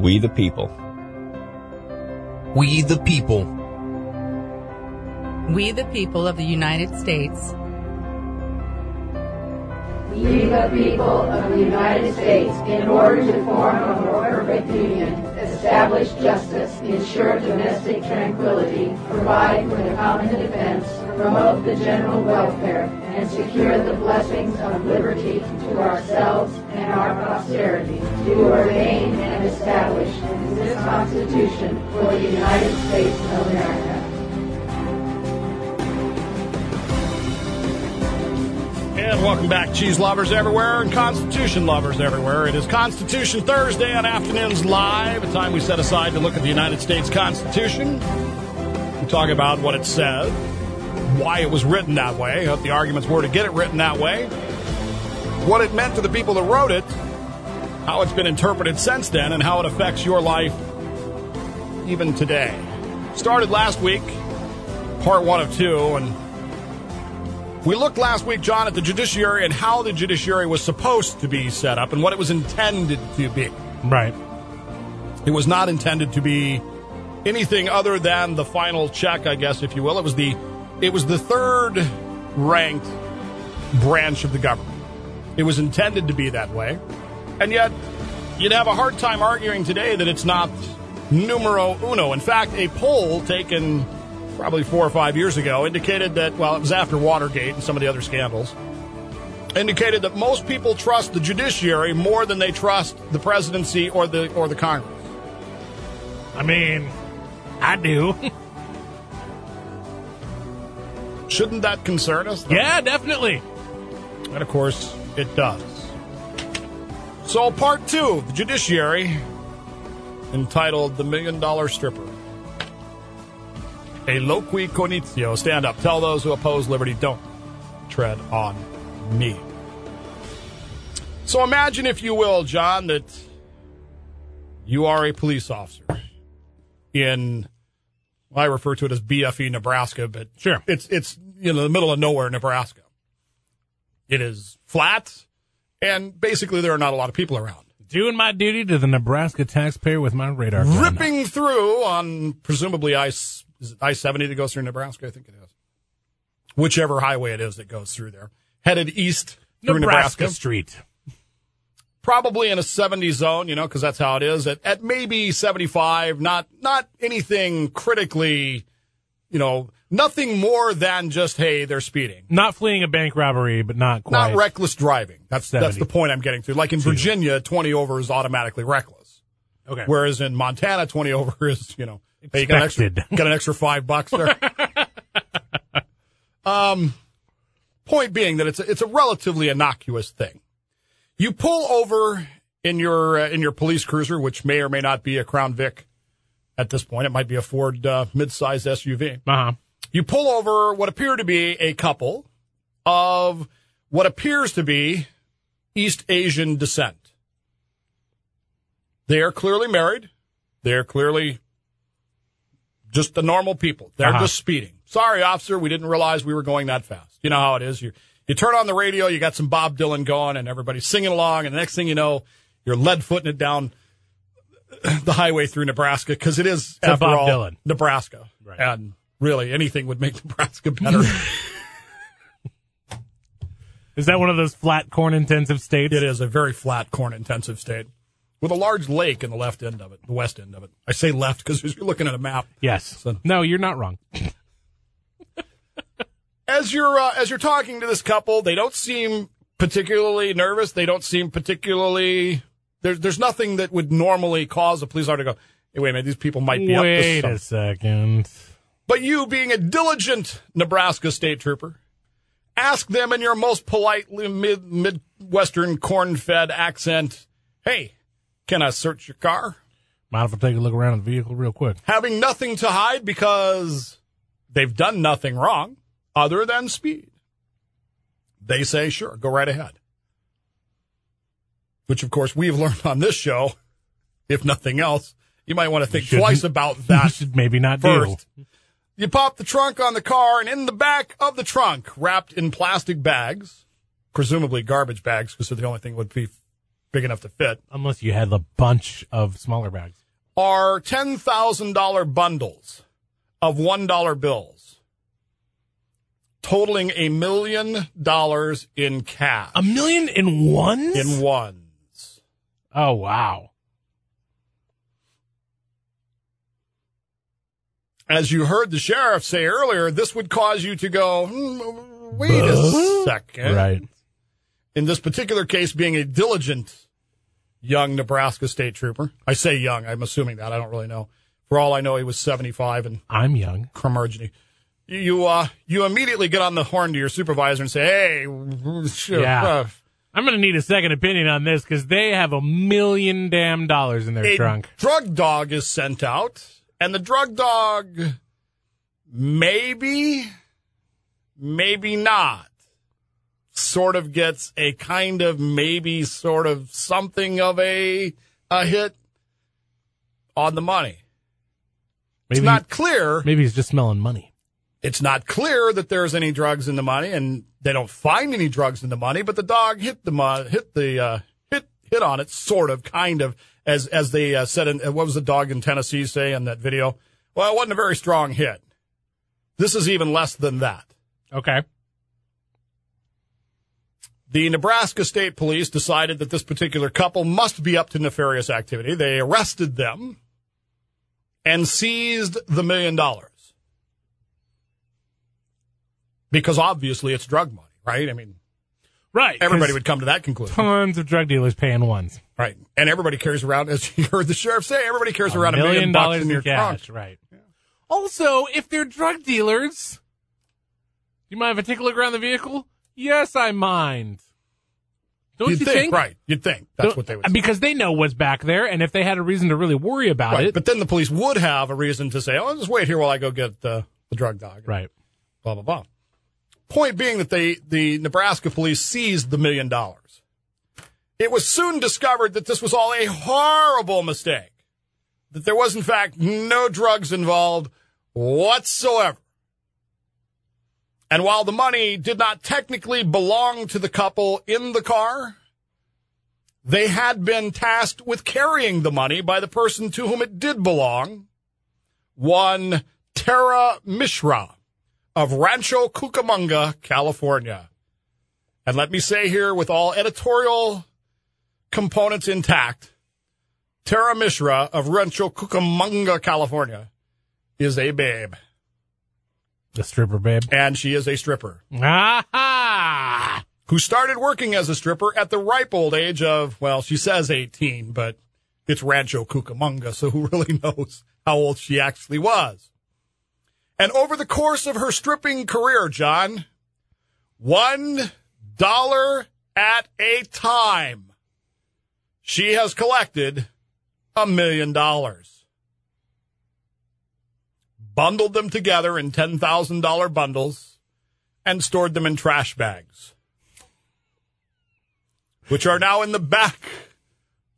We the people. We the people. We the people of the United States. We the people of the United States, in order to form a more perfect union, establish justice, ensure domestic tranquility, provide for the common defense, promote the general welfare, and secure the blessings of liberty to ourselves and our posterity, do ordain and establish this Constitution for the United States of America. And welcome back, cheese lovers everywhere and Constitution lovers everywhere. It is Constitution Thursday on Afternoons Live, a time we set aside to look at the United States Constitution. We talk about what it said, why it was written that way, what the arguments were to get it written that way, what it meant to the people that wrote it, how it's been interpreted since then, and how it affects your life even today. Started last week, part one of two, and we looked last week, John, at the judiciary and how the judiciary was supposed to be set up and what it was intended to be. Right. It was not intended to be anything other than the final check, I guess, if you will. It was the it was the third ranked branch of the government. It was intended to be that way. And yet you'd have a hard time arguing today that it's not numero uno. In fact, a poll taken probably four or five years ago, indicated that, well, it was after Watergate and some of the other scandals, indicated that most people trust the judiciary more than they trust the presidency or the or the Congress. I mean, I do. Shouldn't that concern us? though? yeah, definitely. And of course, it does. So, part two, of the judiciary, entitled The Million Dollar Stripper. A loqui conitio. Stand up. Tell those who oppose liberty, don't tread on me. So, imagine, if you will, John, that you are a police officer in I refer to it as BFE, Nebraska, but Sure. it's, it's, you know, the middle of nowhere, Nebraska. It is flat, and basically there are not a lot of people around. Doing my duty to the Nebraska taxpayer with my radar gun. Ripping through on presumably I is I seventy that goes through Nebraska. I think it is. Whichever highway it is that goes through there, headed east through Nebraska, Nebraska, Street. probably in a seventy zone, you know, because that's how it is. At, at maybe seventy five, not not anything critically, you know, nothing more than just hey, they're speeding. Not fleeing a bank robbery, but not quite. Not reckless driving. That's that's the point I'm getting to. Like in Virginia, twenty over is automatically reckless. Okay. Whereas in Montana, 20 over is, you know, hey, you got an extra, Expected. got an extra five bucks there. um, point being that it's a, it's a relatively innocuous thing. You pull over in your, uh, in your police cruiser, which may or may not be a Crown Vic at this point. It might be a Ford, uh, mid-size SUV. Uh huh. You pull over what appear to be a couple of what appears to be East Asian descent. They are clearly married. They're clearly just the normal people. They're Uh-huh. just speeding. Sorry, officer, we didn't realize we were going that fast. You know how it is. You you turn on the radio, you got some Bob Dylan going, and everybody's singing along, and the next thing you know, you're lead footing it down the highway through Nebraska because it is To after Bob all Dylan. Nebraska, Right. and really anything would make Nebraska better. Is that one of those flat corn intensive states? It is a very flat, corn intensive state with a large lake in the left end of it, the west end of it. I say left because you're looking at a map. Yes. So- No, you're not wrong. As you're uh, as you're talking to this couple, they don't seem particularly nervous. They don't seem particularly there's there's nothing that would normally cause a police officer to go, hey, wait a minute, these people might be Wait up to a second. But you, being a diligent Nebraska state trooper, ask them in your most politely mid Midwestern corn fed accent, hey, can I search your car? Mind if I take a look around the vehicle real quick? having nothing to hide because they've done nothing wrong other than speed. They say, sure, go right ahead. Which, of course, we've learned on this show, if nothing else, you might want to think twice about You that should maybe not first. do. You pop the trunk on the car, and in the back of the trunk, wrapped in plastic bags, presumably garbage bags, because they're the only thing that would be big enough to fit, Unless you had a bunch of smaller bags. are $10,000 bundles of $1 bills, totaling a million dollars in cash. A million in ones? in ones. oh, wow. As you heard the sheriff say earlier, this would cause you to go, hmm, wait a second. Right. In this particular case, being a diligent young Nebraska state trooper. I say young, I'm assuming that. I don't really know. For all I know, he was 75 and I'm young. curmudgeony. You, uh, you immediately get on the horn to your supervisor and say, hey, sure, Yeah. uh, I'm going to need a second opinion on this because they have a million damn dollars in their a trunk. drug dog is sent out, and the drug dog maybe, maybe not, sort of gets a kind of maybe sort of something of a a hit on the money. Maybe, It's not clear. maybe he's just smelling money. It's not clear that there's any drugs in the money, and they don't find any drugs in the money. But the dog hit the mon- hit the uh, hit hit on it, sort of, kind of, as as they uh, said. In, what was the dog in Tennessee say in that video? Well, it wasn't a very strong hit. This is even less than that. Okay. The Nebraska State Police decided that this particular couple must be up to nefarious activity. They arrested them and seized the million dollars. Because obviously it's drug money, right? I mean, Right. Everybody would come to that conclusion. Tons of drug dealers paying ones. Right. And everybody carries around, as you heard the sheriff say, everybody carries around a million million bucks dollars in in your cash. trunk. Right. Also, if they're drug dealers, you mind if I take a look around the vehicle? Yes, I mind. Don't You'd you think, think? right. You'd think. That's Don't- what they would uh, say. Because they know what's back there, and if they had a reason to really worry about Right. it. But then the police would have a reason to say, oh, just wait here while I go get the, the drug dog. right. blah blah blah. Point being that they the Nebraska police seized the million dollars. It was soon discovered that this was all a horrible mistake. That there was in fact no drugs involved whatsoever. And while the money did not technically belong to the couple in the car, they had been tasked with carrying the money by the person to whom it did belong, one Tara Mishra of Rancho Cucamonga, California. And let me say here, with all editorial components intact, Tara Mishra of Rancho Cucamonga, California, is a babe. The stripper babe. And she is a stripper Ah who started working as a stripper at the ripe old age of, well, she says 18, but it's Rancho Cucamonga, so who really knows how old she actually was? And over the course of her stripping career, John, one dollar at a time, she has collected a million dollars. Bundled them together in $10,000 bundles and stored them in trash bags, which are now in the back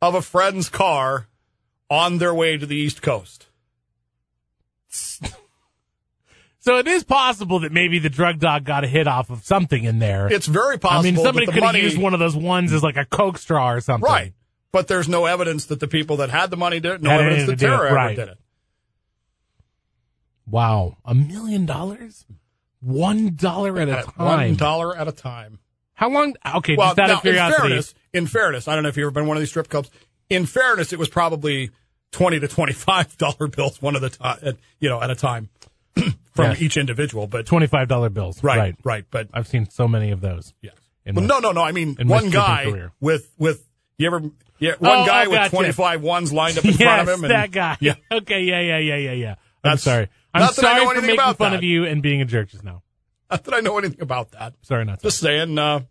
of a friend's car on their way to the East Coast. So it is possible that maybe the drug dog got a hit off of something in there. It's very possible. I mean, somebody could have money, used one of those ones as like a coke straw or something. right? But there's no evidence that the people that had the money did it. No evidence that to do with Tara ever right. did it. Wow. A million dollars? One dollar at a time. one dollar at a time. How long? Okay, Well, just out now, of curiosity. in fairness, in fairness, I don't know if you've ever been to one of these strip clubs. In fairness, it was probably twenty to twenty-five dollar bills one at a time. You know, at a time from Yes. each individual. But Twenty-five dollar bills. right, Right. right, But I've seen so many of those. yes. in Well, my- no, no, no. I mean, one guy with with you ever yeah one Oh, guy oh, with twenty-five ones lined up in yes, front of him. And, that guy. Yeah. Okay. Yeah. Yeah. Yeah. Yeah. Yeah. I'm That's- sorry. I'm not that I know sorry for making about fun that. of you and being a jerk just now. Not that I know anything about that. Sorry, not to. Just saying. Uh,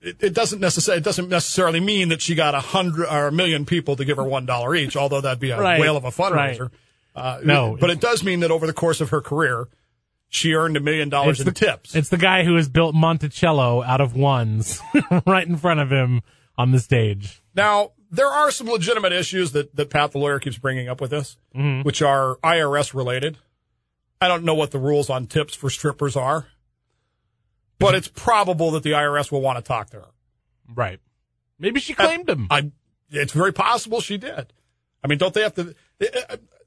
it, it doesn't necessarily it doesn't necessarily mean that she got a hundred or a million people to give her one dollar each. Although that'd be a Right, whale of a fundraiser. Uh, No, but it does mean that over the course of her career, she earned a million dollars in the, tips. It's the guy who has built Monticello out of ones right in front of him on the stage. Now, there are some legitimate issues that, that Pat the lawyer keeps bringing up with this, Mm-hmm. which are IRS related. I don't know what the rules on tips for strippers are, but it's probable that the IRS will want to talk to her. Right. Maybe she claimed them. I, it's very possible she did. I mean, don't they have to?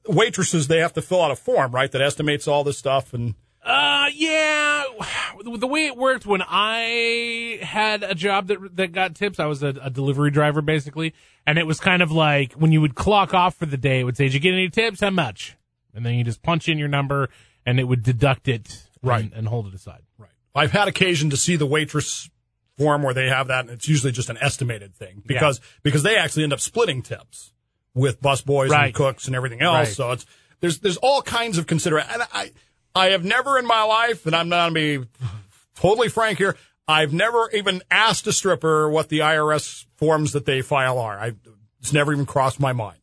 Waitresses, they have to fill out a form, right, that estimates all this stuff and. Uh, yeah. The way it worked when I had a job that that got tips, I was a, a, delivery driver basically, and it was kind of like when you would clock off for the day, it would say, "Did you get any tips? How much?" And then you just punch in your number, and it would deduct it, right, and, and hold it aside. Right. I've had occasion to see the waitress form where they have that, and it's usually just an estimated thing because yeah. because they actually end up splitting tips with busboys right. and cooks and everything else. Right. So it's there's there's all kinds of consideration. And I I have never in my life, and I'm not going to be totally frank here, I've never even asked a stripper what the IRS forms that they file are. I, it's never even crossed my mind.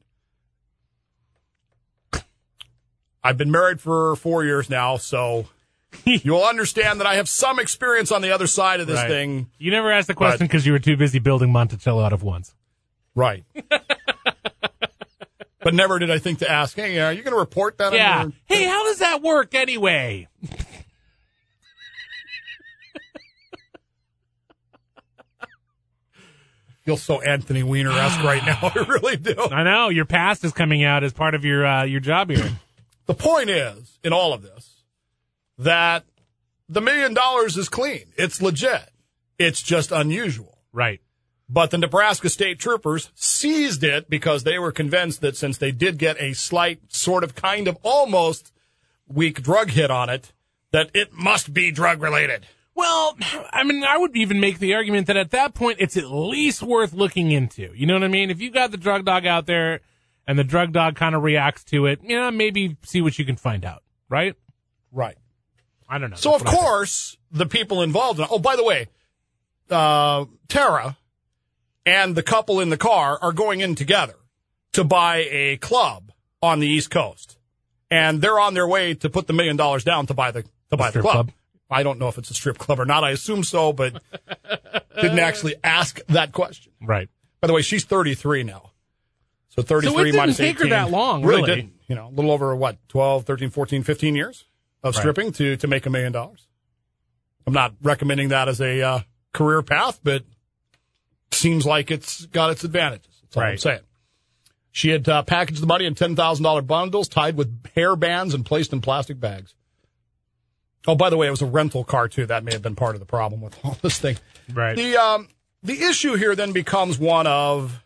I've been married for four years now, so you'll understand that I have some experience on the other side of this right. thing. You never asked the question because you were too busy building Monticello out of ones. Right. but never did I think to ask, hey, are you going to report that? Yeah. Your- hey, how does that work anyway? feel so Anthony Weiner esque right now. I really do. I know your past is coming out as part of your uh, your job here. the point is, in all of this, that the million dollars is clean. It's legit. It's just unusual. Right. But the Nebraska State Troopers seized it because they were convinced that since they did get a slight, sort of, kind of, almost weak drug hit on it, that it must be drug related. Well, I mean, I would even make the argument that at that point, it's at least worth looking into. You know what I mean? If you've got the drug dog out there and the drug dog kind of reacts to it, you know, maybe see what you can find out, right? Right. I don't know. So, of course, the people involved in, oh, by the way, uh, Tara and the couple in the car are going in together to buy a club on the East Coast. And they're on their way to put the million dollars down to buy the, to buy the club. club. I don't know if it's a strip club or not. I assume so, but didn't actually ask that question. Right. By the way, she's 33 now. So 33 so it didn't minus take 18. her that long, really. really. didn't. You know, a little over what, 12, 13, 14, 15 years of Right. stripping to, to make a million dollars. I'm not recommending that as a uh, career path, but seems like it's got its advantages. That's all I'm saying. She had uh, packaged the money in $10,000 bundles tied with hair bands and placed in plastic bags. Oh, by the way, it was a rental car too. That may have been part of the problem with all this thing. Right. The um, the issue here then becomes one of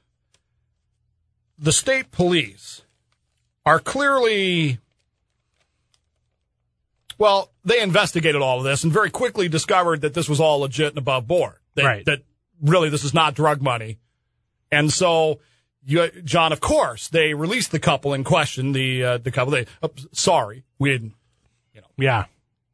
the state police are clearly well, they investigated all of this and very quickly discovered that this was all legit and above board. That, Right. That really this is not drug money. And so, you, John, of course, they released the couple in question. The uh, the couple. They uh, sorry, we didn't. yeah.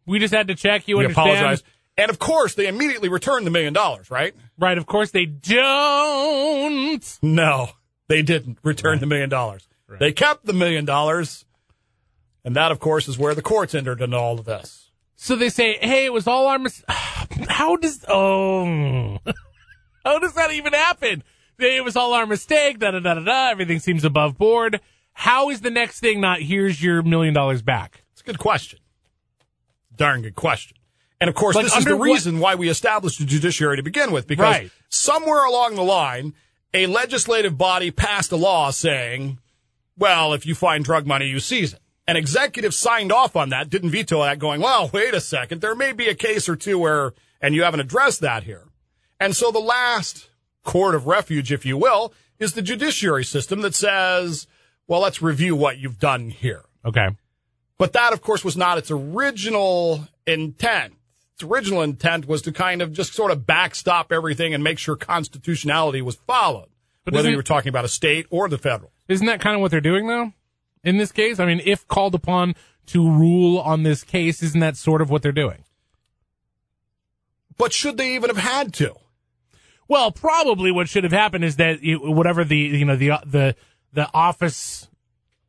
We just had to check. You We understand? apologize. And of course, they immediately returned the million dollars. Right? Right. Of course they don't. No, they didn't return the million dollars. They kept the million dollars. And that, of course, is where the courts entered into all of this. So they say, "Hey, it was all our mis- How does oh, how does that even happen? It was all our mistake. Da da da da da. Everything seems above board. How is the next thing not? Here's your million dollars back. It's a good question. Darn good question. And of course, Like, this is the under what- reason why we established the judiciary to begin with, because Right. somewhere along the line, a legislative body passed a law saying, well, if you find drug money, you seize it. An executive signed off on that, didn't veto that, going, well, wait a second, there may be a case or two where, and you haven't addressed that here. And so the last court of refuge, if you will, is the judiciary system that says, well, let's review what you've done here. Okay. But that, of course, was not its original intent. Its original intent was to kind of just sort of backstop everything and make sure constitutionality was followed, But whether you were talking about a state or the federal. Isn't that kind of what they're doing though? In this case, I mean, if called upon to rule on this case, isn't that sort of what they're doing? But should they even have had to? Well, probably what should have happened is that you, whatever the you know the uh, the the office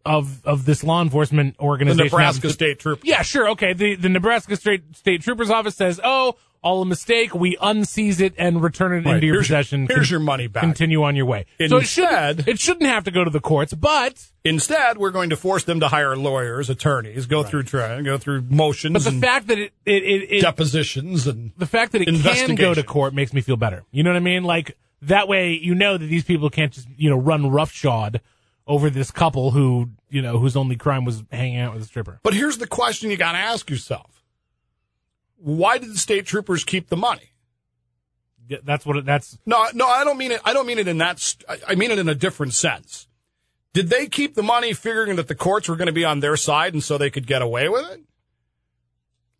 of of this law enforcement organization, The Nebraska happens State Troopers. Yeah, sure. Okay. The the Nebraska State State Troopers Office says, "Oh, all a mistake. We unseize it and return it Right. into your Here's your- possession. here's your money back." Continue on your way." so it shouldn't, it shouldn't have to go to the courts, but Instead, we're going to force them to hire lawyers, attorneys, go through trial, go through motions but the and fact that it it, it, it depositions and the fact that it can go to court makes me feel better. You know what I mean? Like That way, you know that these people can't just you know run roughshod over this couple who you know whose only crime was hanging out with a stripper. But here's the question you got to ask yourself: Why did the state troopers keep the money? That's what it, that's No, no, I don't mean it. I don't mean it in that. st- I- I mean it in a different sense. Did they keep the money figuring that the courts were going to be on their side and so they could get away with it?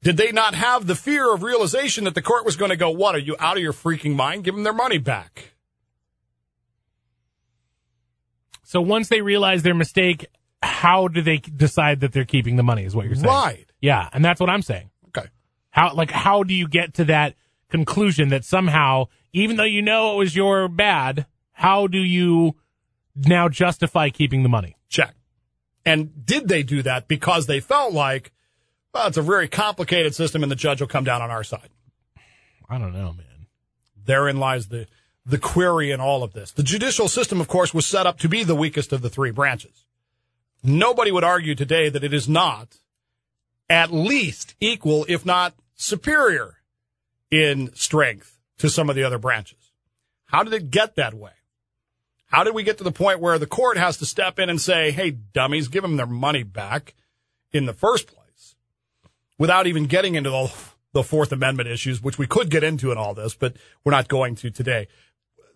Did they not have the fear of realization that the court was going to go, "What are you out of your freaking mind? Give them their money back." so. Once they realize their mistake, how do they decide that they're keeping the money? Is what you're saying, Right. Yeah, and that's what I'm saying. How like how do you get to that conclusion that somehow, even though you know it was your bad, how do you now justify keeping the money? Check. And did they do that because they felt like, well, it's a very complicated system and the judge will come down on our side? I don't know, man. Therein lies the, the query in all of this. The judicial system, of course, was set up to be the weakest of the three branches. Nobody would argue today that it is not at least equal, if not superior in strength to some of the other branches. How did it get that way? How did we get to the point where the court has to step in and say, hey, dummies, give them their money back in the first place without even getting into the, the Fourth Amendment issues, which we could get into in all this, but we're not going to today.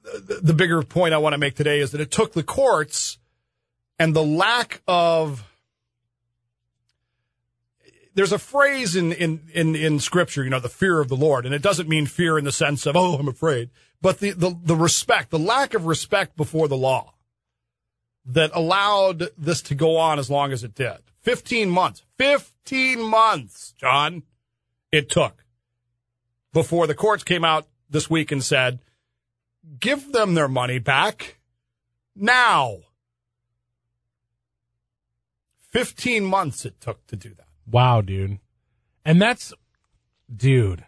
The, the bigger point I want to make today is that it took the courts and the lack of there's a phrase in, in, in, in scripture, you know, the fear of the Lord, and it doesn't mean fear in the sense of, oh, I'm afraid, but the, the, the respect, the lack of respect before the law that allowed this to go on as long as it did. 15 months, 15 months, John, it took before the courts came out this week and said, give them their money back now. 15 months it took to do that. Wow, dude. And that's dude.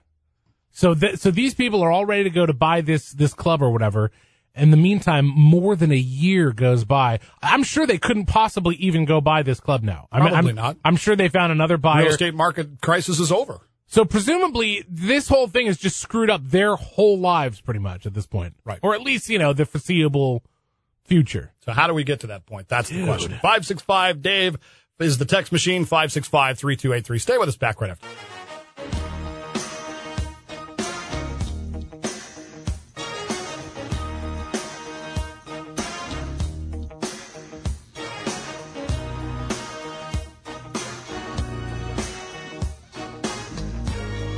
So th- so these people are all ready to go to buy this this club or whatever. In the meantime, more than a year goes by. I'm sure they couldn't possibly even go buy this club now. I mean, Probably I'm, not. I'm sure they found another buyer. Real estate market crisis is over. So presumably, this whole thing has just screwed up their whole lives pretty much at this point, Right. Or at least you know the foreseeable future. So how do we get to that point? That's the question. 565 Dave is the text machine 565 3283. Stay with us back right after.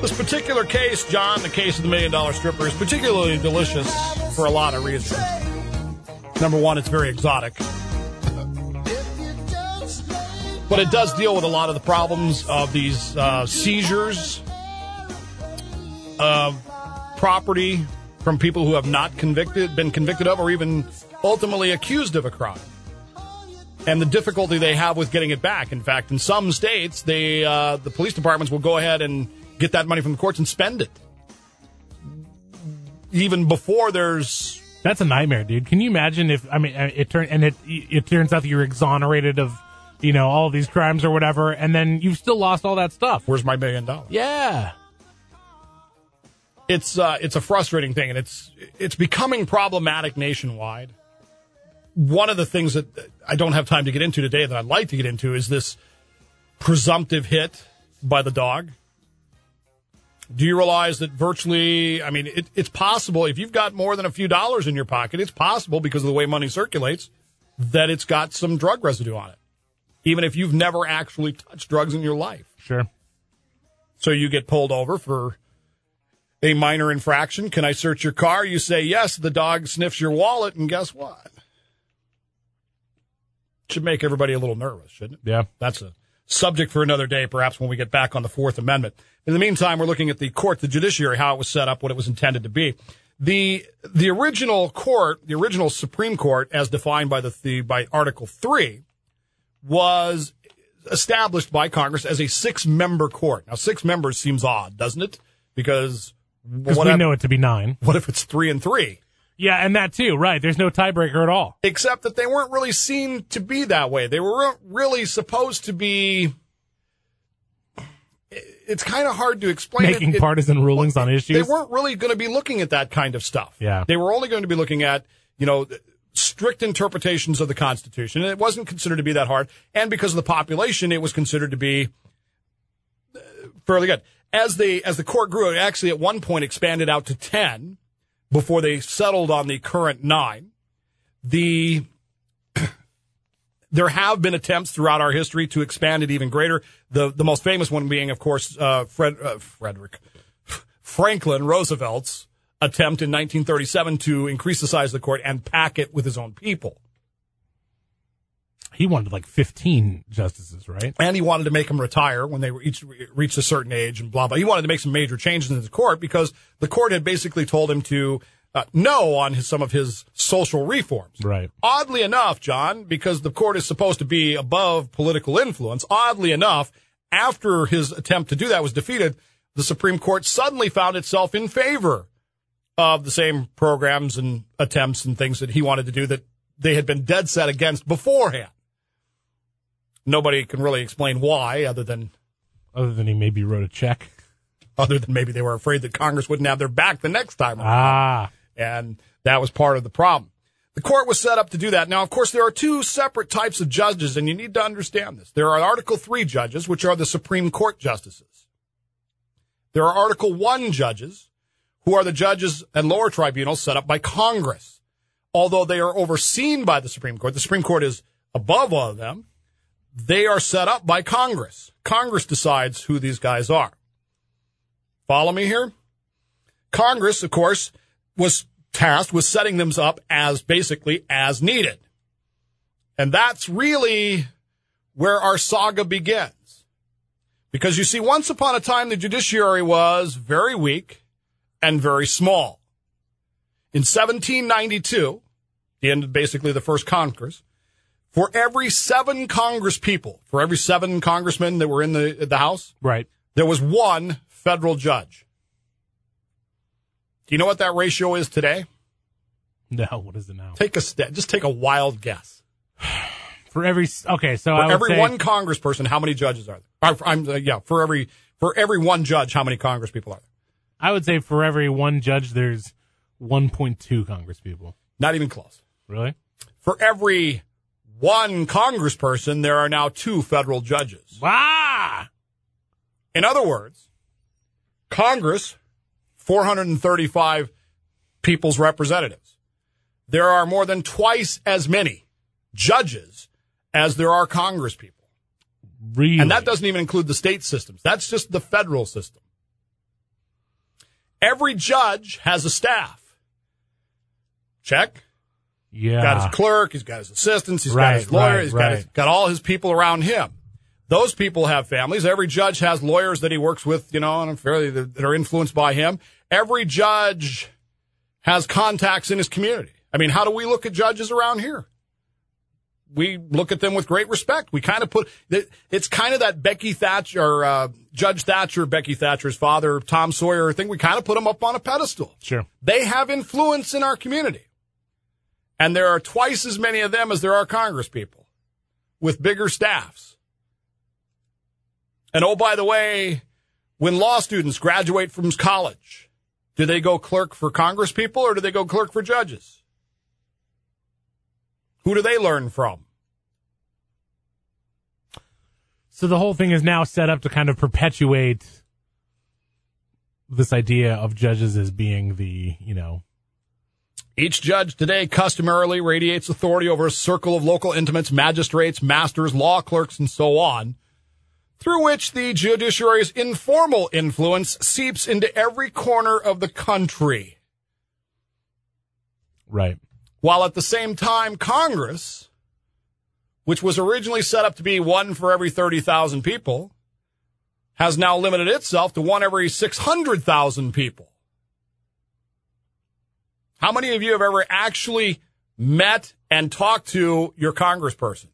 This particular case, John, the case of the million dollar stripper, is particularly delicious for a lot of reasons. Number one, it's very exotic. But it does deal with a lot of the problems of these uh, seizures of property from people who have not convicted, been convicted of, or even ultimately accused of a crime. And the difficulty they have with getting it back. In fact, in some states, they uh, the police departments will go ahead and get that money from the courts and spend it, even before there's That's a nightmare, dude. Can you imagine if I mean it turn and it it turns out that you're exonerated of you know all these crimes or whatever, and then you've still lost all that stuff. where's my million dollars? Yeah. it's uh, it's a frustrating thing, and it's it's becoming problematic nationwide. One of the things that I don't have time to get into today that I'd like to get into is this presumptive hit by the dog. Do you realize that virtually, I mean, it, it's possible if you've got more than a few dollars in your pocket, it's possible because of the way money circulates that it's got some drug residue on it, even if you've never actually touched drugs in your life. Sure. So you get pulled over for a minor infraction. Can I search your car? You say yes. The dog sniffs your wallet, and guess what? Should make everybody a little nervous, shouldn't it? Yeah. That's a subject for another day, perhaps when we get back on the Fourth Amendment. In the meantime, we're looking at the court, the judiciary, how it was set up, what it was intended to be. The the original court, the original Supreme Court, as defined by the, the by Article Three, was established by Congress as a six member court. Now, six members seems odd, doesn't it? Because Because what, we if, know it to be nine. what if it's three and three? Yeah, and that too, right? There's no tiebreaker at all. Except that they weren't really seen to be that way. They weren't really supposed to be. it's kind of hard to explain. Making it, it, partisan rulings on issues. They weren't really going to be looking at that kind of stuff. Yeah. They were only going to be looking at, you know, strict interpretations of the Constitution. And it wasn't considered to be that hard. And because of the population, it was considered to be uh, fairly good. As the, as the court grew, it actually at one point expanded out to 10 before they settled on the current nine. The, there have been attempts throughout our history to expand it even greater. The, the most famous one being, of course, uh, Fred, uh, Frederick, Franklin Roosevelt's attempt in 1937 to increase the size of the court and pack it with his own people. He wanted like 15 justices, right? And he wanted to make them retire when they were each reached a certain age and blah, blah. He wanted to make some major changes in the court because the court had basically told him to uh, no on his, some of his social reforms. Right. Oddly enough, John, because the court is supposed to be above political influence, oddly enough, after his attempt to do that was defeated, the Supreme Court suddenly found itself in favor of the same programs and attempts and things that he wanted to do that they had been dead set against beforehand. Nobody can really explain why, other than Other than he maybe wrote a check. other than maybe they were afraid that Congress wouldn't have their back the next time around. Ah. And that was part of the problem. The court was set up to do that. Now, of course, there are two separate types of judges, and you need to understand this. There are Article 3 judges, which are the Supreme Court justices. There are Article 1 judges, who are the judges and lower tribunals set up by Congress. Although they are overseen by the Supreme Court, the Supreme Court is above all of them. They are set up by Congress. Congress decides who these guys are. Follow me here? Congress, of course, was tasked with setting them up as basically as needed. And that's really where our saga begins. Because you see, once upon a time, the judiciary was very weak and very small. In 1792, the end of basically the first Congress, for every seven Congress people, for every seven congressmen that were in the, the House, Right. there was one federal judge. Do you know what that ratio is today? No, what is it now? Take a st- just take a wild guess. For every okay, so For I would every say, one congressperson, how many judges are there? Uh, I'm, uh, yeah, for every for every one judge, how many congress people are there? I would say for every one judge, there's 1.2 Congress people. Not even close. Really? For every one congressperson, there are now two federal judges. Ah! In other words, Congress, 435 people's representatives. There are more than twice as many judges as there are Congress people. Really? And that doesn't even include the state systems. That's just the federal system. Every judge has a staff. Check. yeah. got his clerk, he's got his assistants, He's got his lawyer, right, he's got, his, got all his people around him. Those people have families. Every judge has lawyers that he works with, you know, and fairly that that are influenced by him. Every judge has contacts in his community. I mean, how do we look at judges around here? We look at them with great respect. We kind of put it's kind of that Becky Thatcher, or, uh, Judge Thatcher, Becky Thatcher's father, Tom Sawyer thing. We kind of put them up on a pedestal. Sure. They have influence in our community. And there are twice as many of them as there are Congress people with bigger staffs. And oh, by the way, when law students graduate from college, do they go clerk for Congress people or do they go clerk for judges? Who do they learn from? So the whole thing is now set up to kind of perpetuate this idea of judges as being the, you know, Each judge today customarily radiates authority over a circle of local intimates, magistrates, masters, law clerks, and so on, through which the judiciary's informal influence seeps into every corner of the country. right. While at the same time, Congress, which was originally set up to be one for every 30,000 people, has now limited itself to one every 600,000 people. How many of you have ever actually met and talked to your congressperson?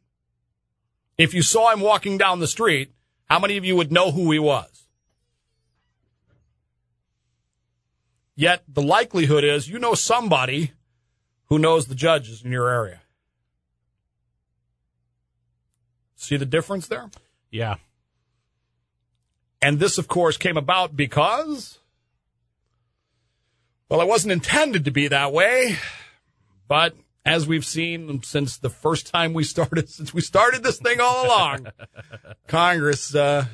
If you saw him walking down the street, how many of you would know who he was? Yet the likelihood is you know somebody who knows the judges in your area. See the difference there? Yeah. And this, of course, came about because, well, it wasn't intended to be that way, but as we've seen since the first time we started, since we started this thing all along, Congress uh,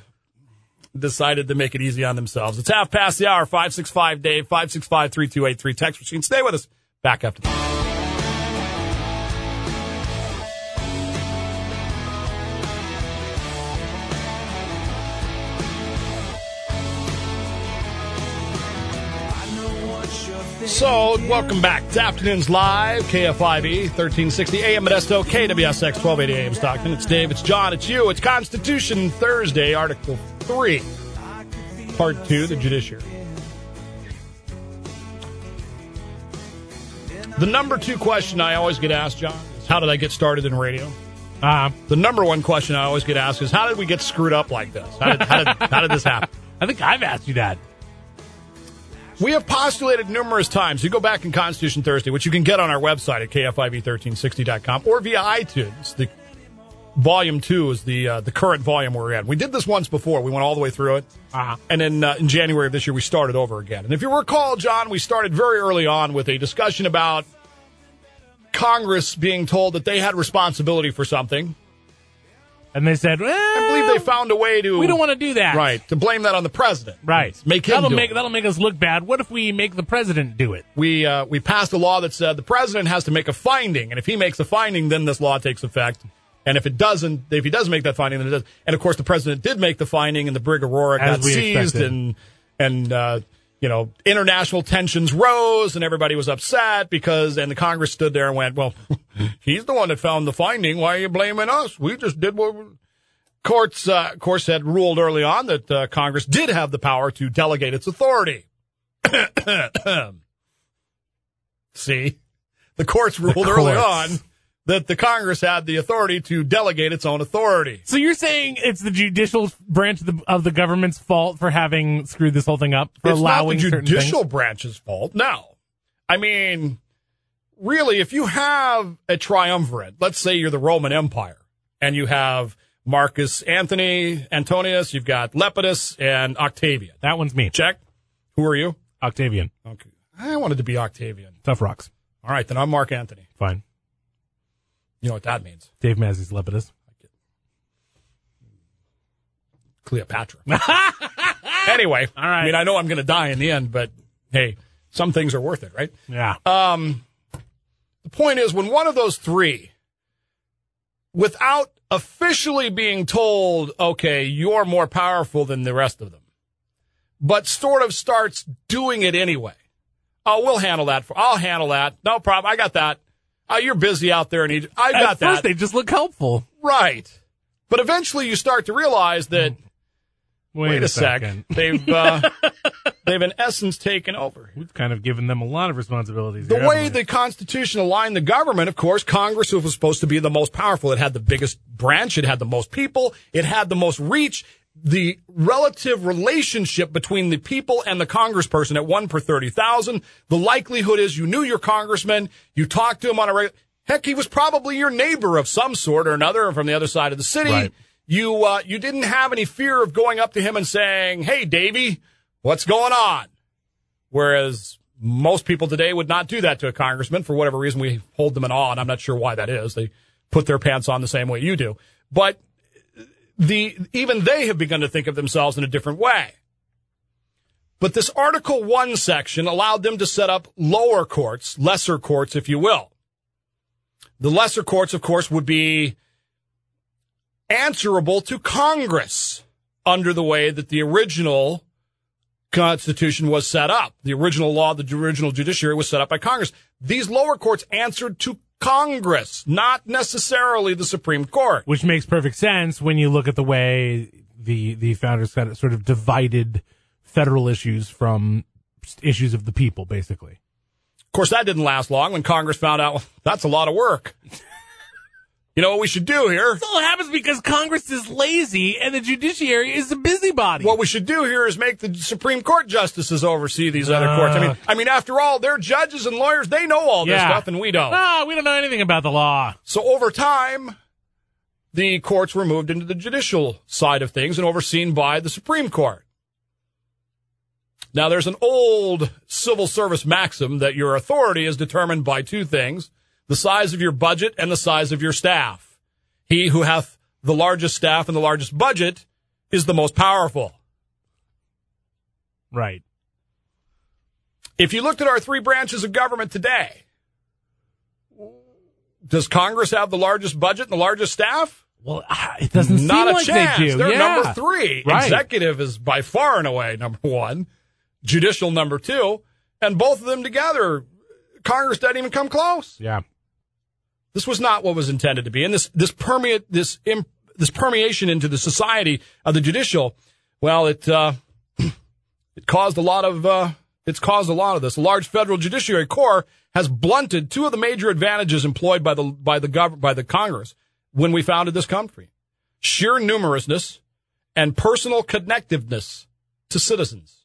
decided to make it easy on themselves. It's half past the hour, 565 Dave, 565 3283. Text machine. Stay with us. Back after this. So, welcome back to Afternoons Live, KFIV, 1360 AM Modesto, KWSX, 1280 AM Stockton. It's Dave, it's John, it's you. It's Constitution Thursday, Article 3, Part 2, the Judiciary. The number two question I always get asked, John, is how did I get started in radio? Uh, The number one question I always get asked is how did we get screwed up like this? How did, how did, how did this happen? I think I've asked you that. We have postulated numerous times. You go back in Constitution Thursday, which you can get on our website at kfiv1360.com or via iTunes. The volume two is the uh, the current volume we're in. We did this once before. We went all the way through it, Uh-huh. and then uh, in January of this year we started over again. And if you recall, John, we started very early on with a discussion about Congress being told that they had responsibility for something. And they said, well, I believe they found a way to we don't want to do that. right to blame that on the president. Right. make him that'll do make it. that'll make us look bad. What if we make the president do it? we uh, we passed a law that said the president has to make a finding, and if he makes a finding, then this law takes effect. And if it doesn't, if he doesn't make that finding, then it does. And of course, the president did make the finding, and the brig Aurora As got we seized, expected. and and uh, you know international tensions rose, and everybody was upset because, and the Congress stood there and went, "Well, he's the one that found the finding. Why are you blaming us? We just did what." we-" Courts, uh, of course, had ruled early on that uh, Congress did have the power to delegate its authority. See, the courts ruled early on courts. That the Congress had the authority to delegate its own authority. So you're saying it's the judicial branch of the, of the government's fault for having screwed this whole thing up for it's not the judicial branch's fault. No, I mean, really, if you have a triumvirate, let's say you're the Roman Empire, and you have Marcus Anthony Antonius, you've got Lepidus and Octavian. That one's me, Check. Who are you? Octavian. Okay, I wanted to be Octavian. Tough rocks. All right, then I'm Mark Anthony. Fine. You know what that means? Dave Mazzy's Lepidus. Cleopatra. anyway, All right. I mean, I know I'm going to die in the end, but hey, some things are worth it, right? Yeah. Um, the point is, when one of those three, without officially being told, okay, you're more powerful than the rest of them, but sort of starts doing it anyway. Oh, we'll handle that. For, I'll handle that. No problem. I got that. Oh, you're busy out there and Egypt. I got At that. first, they just look helpful. right. But eventually you start to realize that, Wait, wait, a, sec, second. they've, uh, they've in essence taken over. We've kind of given them a lot of responsibilities. The here, way the Constitution aligned the government, of course, Congress was supposed to be the most powerful. It had the biggest branch. It had the most people. It had the most reach. The relative relationship between the people and the congressperson at one per 30,000. The likelihood is you knew your congressman. You talked to him on a regular, heck, he was probably your neighbor of some sort or another from the other side of the city. Right. You, uh, you didn't have any fear of going up to him and saying, Hey, Davy, what's going on? Whereas most people today would not do that to a congressman for whatever reason. We hold them in awe, and I'm not sure why that is. They put their pants on the same way you do. But the even they have begun to think of themselves in a different way. But this Article 1 section allowed them to set up lower courts, lesser courts, if you will. The lesser courts, of course, would be answerable to Congress under the way that the original Constitution was set up. The original law, the original judiciary was set up by Congress. These lower courts answered to Congress, not necessarily the Supreme Court. which makes perfect sense when you look at the way the the founders kind of sort of divided federal issues from issues of the people, basically. Of course, that didn't last long when Congress found out well, that's a lot of work. You know what we should do here? This all happens because Congress is lazy and the judiciary is a busybody. What we should do here is make the Supreme Court justices oversee these other courts. I mean, I mean, after all, they're judges and lawyers. They know all this stuff, and we don't. Ah, we don't know anything about the law. So over time, the courts were moved into the judicial side of things and overseen by the Supreme Court. Now, there's an old civil service maxim that your authority is determined by two things the size of your budget and the size of your staff. He who hath the largest staff and the largest budget is the most powerful. Right. If you looked at our three branches of government today, does Congress have the largest budget and the largest staff? Well, ah, it doesn't Not seem a like chance. they do. They're yeah. number three. Right. Executive is by far and away number one. Judicial number two. And both of them together, Congress doesn't even come close. Yeah. This was not what was intended to be. And this, this permeate, this, imp, this permeation into the society of the judicial, well, it, uh, it caused a lot of, uh, it's caused a lot of this. A large federal judiciary corps has blunted two of the major advantages employed by the, by the gov, by the Congress when we founded this country. Sheer numerousness and personal connectiveness to citizens.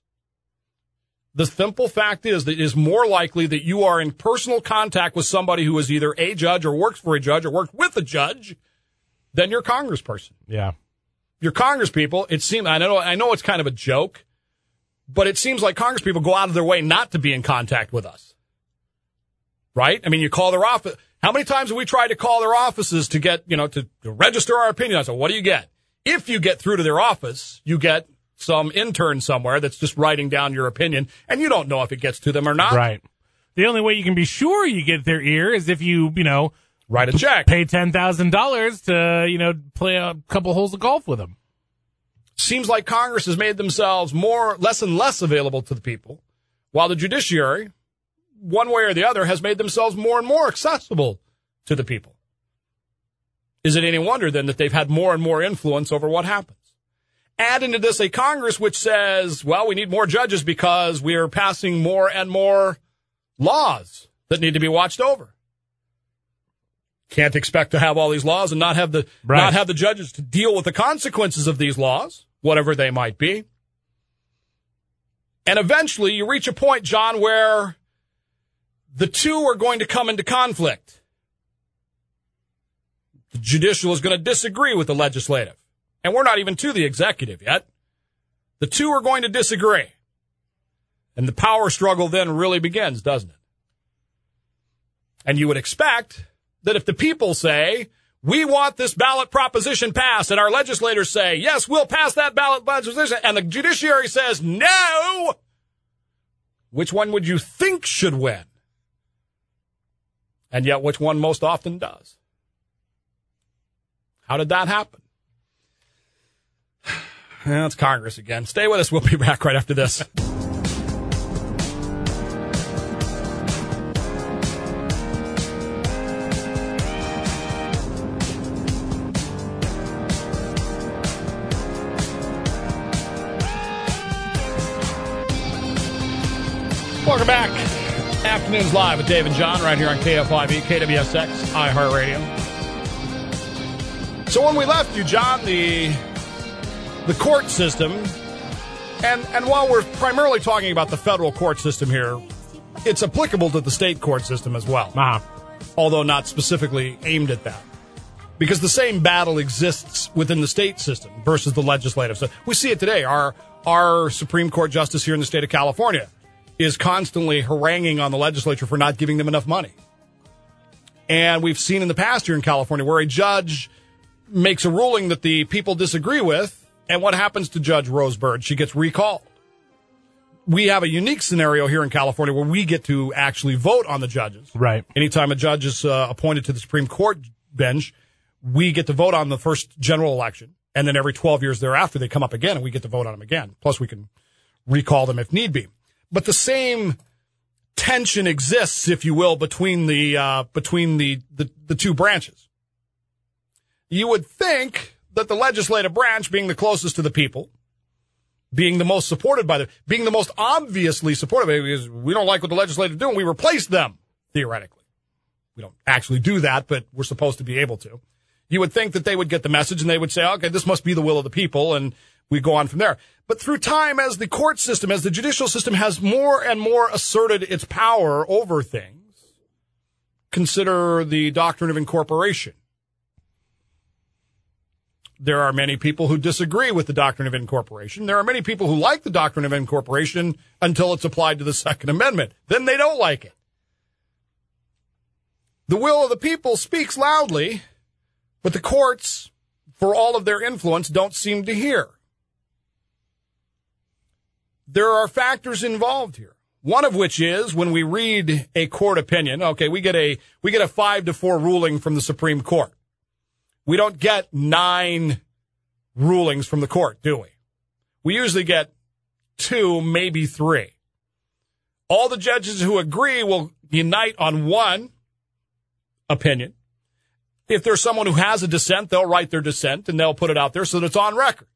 The simple fact is that it is more likely that you are in personal contact with somebody who is either a judge or works for a judge or works with a judge than your congressperson. Yeah. Your congresspeople, it seems, I know, I know it's kind of a joke, but it seems like congresspeople go out of their way not to be in contact with us. Right? I mean, you call their office. How many times have we tried to call their offices to get, you know, to, to register our opinion? I said, what do you get? If you get through to their office, you get some intern somewhere that's just writing down your opinion, and you don't know if it gets to them or not. Right. The only way you can be sure you get their ear is if you, you know, Write a check. pay ten thousand dollars to, you know, play a couple holes of golf with them. Seems like Congress has made themselves more, less and less available to the people, while the judiciary, one way or the other, has made themselves more and more accessible to the people. Is it any wonder then that they've had more and more influence over what happens? Add into this a Congress which says, well, we need more judges because we are passing more and more laws that need to be watched over. Can't expect to have all these laws and not have the Right. not have the judges to deal with the consequences of these laws, whatever they might be. And eventually you reach a point, John, where the two are going to come into conflict. The judicial is going to disagree with the legislative. And we're not even to the executive yet. The two are going to disagree. And the power struggle then really begins, doesn't it? And you would expect that if the people say, we want this ballot proposition passed, and our legislators say, yes, we'll pass that ballot proposition, and the judiciary says, no, which one would you think should win? And yet, which one most often does? How did that happen? Yeah, it's Congress again. Stay with us. We'll be back right after this. Welcome back. Afternoons Live with Dave and John right here on KFIV, KWSX, iHeartRadio. So when we left you, John, the the court system, and and while we're primarily talking about the federal court system here, it's applicable to the state court system as well, Uh-huh. although not specifically aimed at that. Because the same battle exists within the state system versus the legislative. So we see it today. Our our Supreme Court justice here in the state of California is constantly haranguing on the legislature for not giving them enough money. And we've seen in the past here in California where a judge makes a ruling that the people disagree with, and what happens to Judge Rose Bird? She gets recalled. We have a unique scenario here in California where we get to actually vote on the judges. Right. Anytime a judge is uh, appointed to the Supreme Court bench, we get to vote on the first general election, and then every 12 years thereafter, they come up again, and we get to vote on them again. Plus, we can recall them if need be. But the same tension exists, if you will, between the uh, between the, the the two branches. You would think that the legislative branch, being the closest to the people, being the most supported by the, being the most obviously supportive, because we don't like what the legislative doing, we replace them theoretically. We don't actually do that, but we're supposed to be able to. You would think that they would get the message and they would say, okay, this must be the will of the people, and we go on from there. But through time, as the court system, as the judicial system has more and more asserted its power over things, consider the doctrine of incorporation. There are many people who disagree with the doctrine of incorporation. There are many people who like the doctrine of incorporation until it's applied to the Second Amendment. Then they don't like it. The will of the people speaks loudly, but the courts, for all of their influence, don't seem to hear. There are factors involved here. One of which is when we read a court opinion, okay, we get a, we get a five to four ruling from the Supreme Court. We don't get nine rulings from the court, do we? We usually get two, maybe three. All the judges who agree will unite on one opinion. If there's someone who has a dissent, they'll write their dissent and they'll put it out there so that it's on record.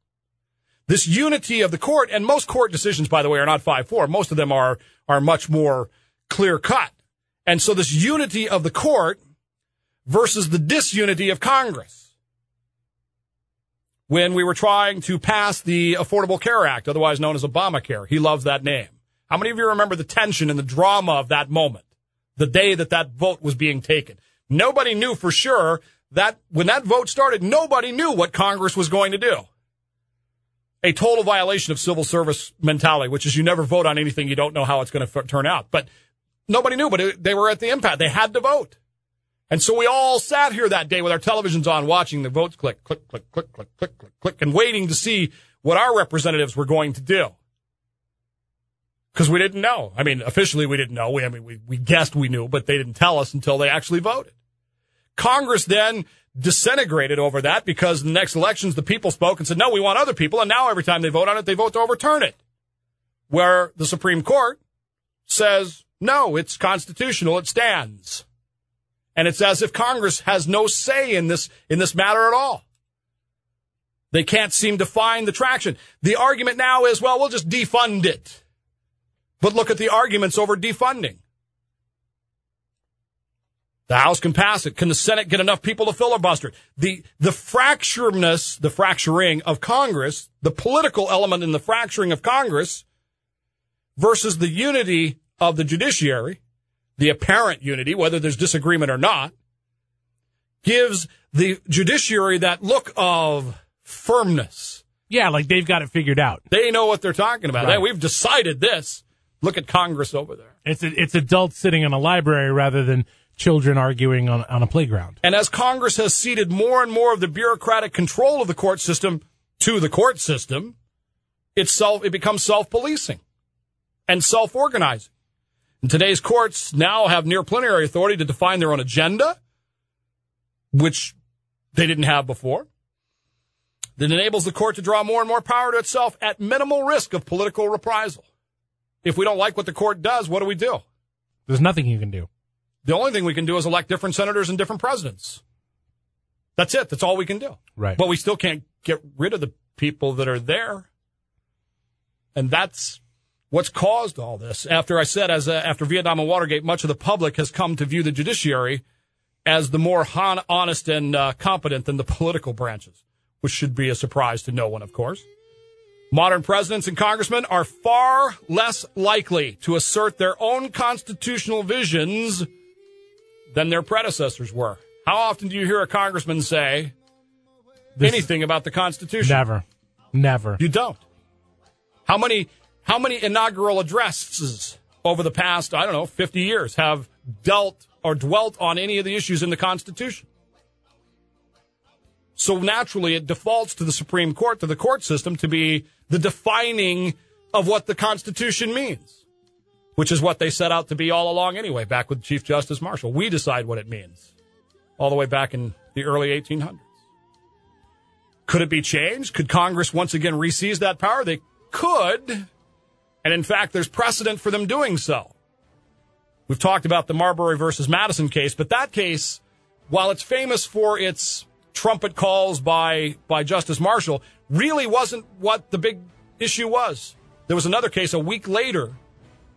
This unity of the court, and most court decisions, by the way, are not 5-4. Most of them are, are much more clear cut. And so this unity of the court versus the disunity of Congress when we were trying to pass the Affordable Care Act, otherwise known as Obamacare. He loves that name. How many of you remember the tension and the drama of that moment, the day that that vote was being taken? Nobody knew for sure that when that vote started, nobody knew what Congress was going to do. A total violation of civil service mentality, which is you never vote on anything you don't know how it's going to f- turn out. But nobody knew, but it, they were at the impasse. They had to vote. And so we all sat here that day with our televisions on watching the votes click, click, click, click, click, click, click, click, and waiting to see what our representatives were going to do. Because we didn't know. I mean, officially we didn't know. We, I mean, we, we guessed we knew, but they didn't tell us until they actually voted. Congress then disintegrated over that because in the next elections the people spoke and said, no, we want other people. And now every time they vote on it, they vote to overturn it. Where the Supreme Court says, no, it's constitutional. It stands. And it's as if Congress has no say in this, in this matter at all. They can't seem to find the traction. The argument now is, well, we'll just defund it. But look at the arguments over defunding. The House can pass it. Can the Senate get enough people to filibuster it? The, the fractureness, the fracturing of Congress, the political element in the fracturing of Congress versus the unity of the judiciary the apparent unity, whether there's disagreement or not, gives the judiciary that look of firmness. Yeah, like they've got it figured out. They know what they're talking about. Right. Hey, we've decided this. Look at Congress over there. It's a, it's adults sitting in a library rather than children arguing on, on a playground. And as Congress has ceded more and more of the bureaucratic control of the court system to the court system, it's self, it becomes self-policing and self-organizing. And today's courts now have near plenary authority to define their own agenda, which they didn't have before. That enables the court to draw more and more power to itself at minimal risk of political reprisal. If we don't like what the court does, what do we do? There's nothing you can do. The only thing we can do is elect different senators and different presidents. That's it. That's all we can do. Right. But we still can't get rid of the people that are there. And that's what's caused all this. After I said, as a, after Vietnam and Watergate, much of the public has come to view the judiciary as the more hon- honest and uh, competent than the political branches, which should be a surprise to no one, of course. Modern presidents and congressmen are far less likely to assert their own constitutional visions than their predecessors were. How often do you hear a congressman say This- anything about the Constitution? Never. Never. You don't. How many how many inaugural addresses over the past, I don't know, 50 years have dealt or dwelt on any of the issues in the Constitution? So naturally, it defaults to the Supreme Court, to the court system, to be the defining of what the Constitution means, which is what they set out to be all along anyway, back with Chief Justice Marshall. We decide what it means, all the way back in the early 1800s. Could it be changed? Could Congress once again reseize that power? They could. And in fact, there's precedent for them doing so. We've talked about the Marbury versus Madison case, but that case, while it's famous for its trumpet calls by, by Justice Marshall, really wasn't what the big issue was. There was another case a week later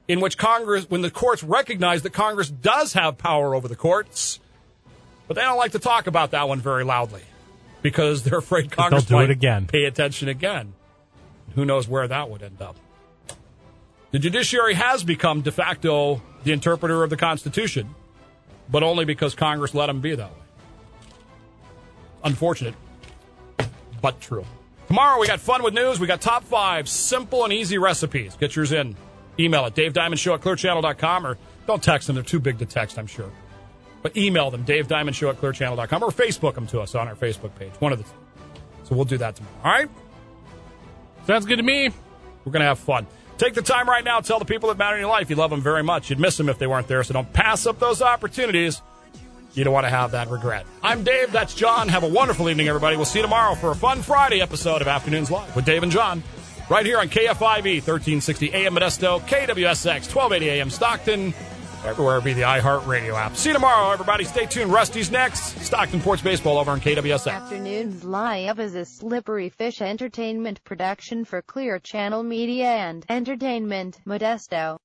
in which Congress, when the courts recognized that Congress does have power over the courts, but they don't like to talk about that one very loudly because they're afraid Congress do it might again. pay attention again. Who knows where that would end up? The judiciary has become de facto the interpreter of the Constitution, but only because Congress let them be that way. Unfortunate. but true. Tomorrow we got fun with news. We got top five simple and easy recipes. Get yours in. Email it, Dave Diamond Show at clearchannel.com or don't text them. They're too big to text, I'm sure. But email them, Dave Diamond Show at clearchannel.com or Facebook them to us on our Facebook page. One of the two. So we'll do that tomorrow. All right? Sounds good to me. We're going to have fun. Take the time right now. Tell the people that matter in your life you love them very much. You'd miss them if they weren't there. So don't pass up those opportunities. You don't want to have that regret. I'm Dave. That's John. Have a wonderful evening, everybody. We'll see you tomorrow for a fun Friday episode of Afternoons Live with Dave and John. Right here on KFIV 1360 AM Modesto, KWSX 1280 AM Stockton, everywhere be the iHeartRadio app. See you tomorrow, everybody. Stay tuned. Rusty's next. Stockton Ports Baseball over on KWSX. Afternoons Live is a slippery fish entertainment production for Clear Channel Media and Entertainment, Modesto.